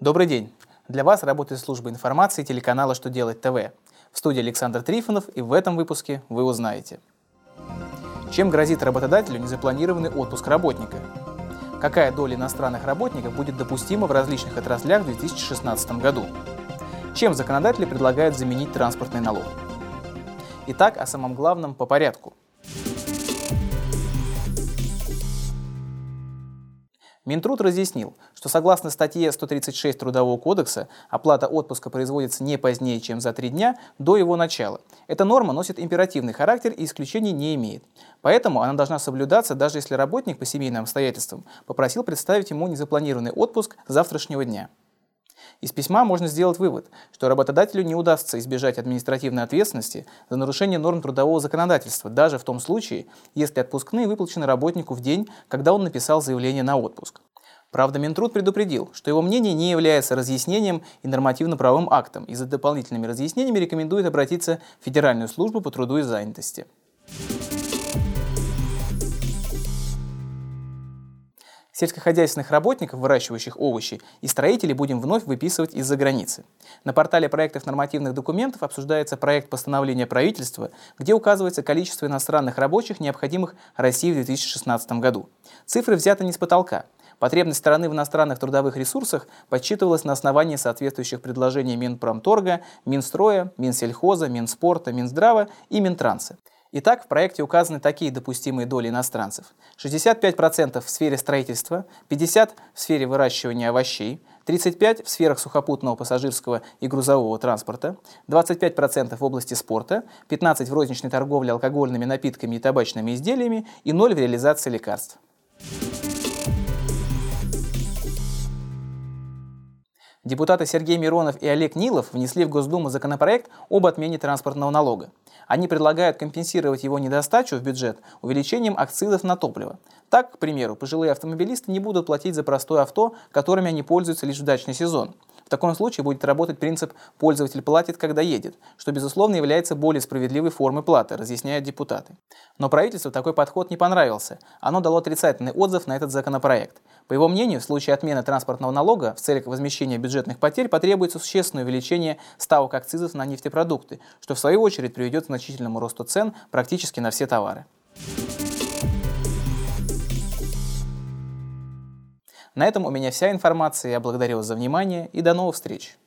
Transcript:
Добрый день! Для вас работает служба информации телеканала «Что делать ТВ». В студии Александр Трифонов, и в этом выпуске вы узнаете. Чем грозит работодателю незапланированный отпуск работника? Какая доля иностранных работников будет допустима в различных отраслях в 2016 году? Чем законодатели предлагают заменить транспортный налог? Итак, о самом главном по порядку. Минтруд разъяснил, что согласно статье 136 Трудового кодекса оплата отпуска производится не позднее, чем за три дня до его начала. Эта норма носит императивный характер и исключений не имеет. Поэтому она должна соблюдаться, даже если работник по семейным обстоятельствам попросил представить ему незапланированный отпуск завтрашнего дня. Из письма можно сделать вывод, что работодателю не удастся избежать административной ответственности за нарушение норм трудового законодательства, даже в том случае, если отпускные выплачены работнику в день, когда он написал заявление на отпуск. Правда, Минтруд предупредил, что его мнение не является разъяснением и нормативно-правовым актом, и за дополнительными разъяснениями рекомендует обратиться в Федеральную службу по труду и занятости. Сельскохозяйственных работников, выращивающих овощи, и строителей будем вновь выписывать из-за границы. На портале проектов нормативных документов обсуждается проект постановления правительства, где указывается количество иностранных рабочих, необходимых России в 2016 году. Цифры взяты не с потолка. Потребность страны в иностранных трудовых ресурсах подсчитывалась на основании соответствующих предложений Минпромторга, Минстроя, Минсельхоза, Минспорта, Минздрава и Минтранса. Итак, в проекте указаны такие допустимые доли иностранцев. 65% в сфере строительства, 50% в сфере выращивания овощей, 35% в сферах сухопутного пассажирского и грузового транспорта, 25% в области спорта, 15% в розничной торговле алкогольными напитками и табачными изделиями и 0% в реализации лекарств. Депутаты Сергей Миронов и Олег Нилов внесли в Госдуму законопроект об отмене транспортного налога. Они предлагают компенсировать его недостачу в бюджет увеличением акцизов на топливо. Так, к примеру, пожилые автомобилисты не будут платить за простое авто, которыми они пользуются лишь в дачный сезон. В таком случае будет работать принцип «пользователь платит, когда едет», что, безусловно, является более справедливой формой платы, разъясняют депутаты. Но правительству такой подход не понравился. Оно дало отрицательный отзыв на этот законопроект. По его мнению, в случае отмены транспортного налога в целях возмещения бюджетных потерь потребуется существенное увеличение ставок акцизов на нефтепродукты, что в свою очередь приведет к значительному росту цен практически на все товары. На этом у меня вся информация. Я благодарю вас за внимание и до новых встреч.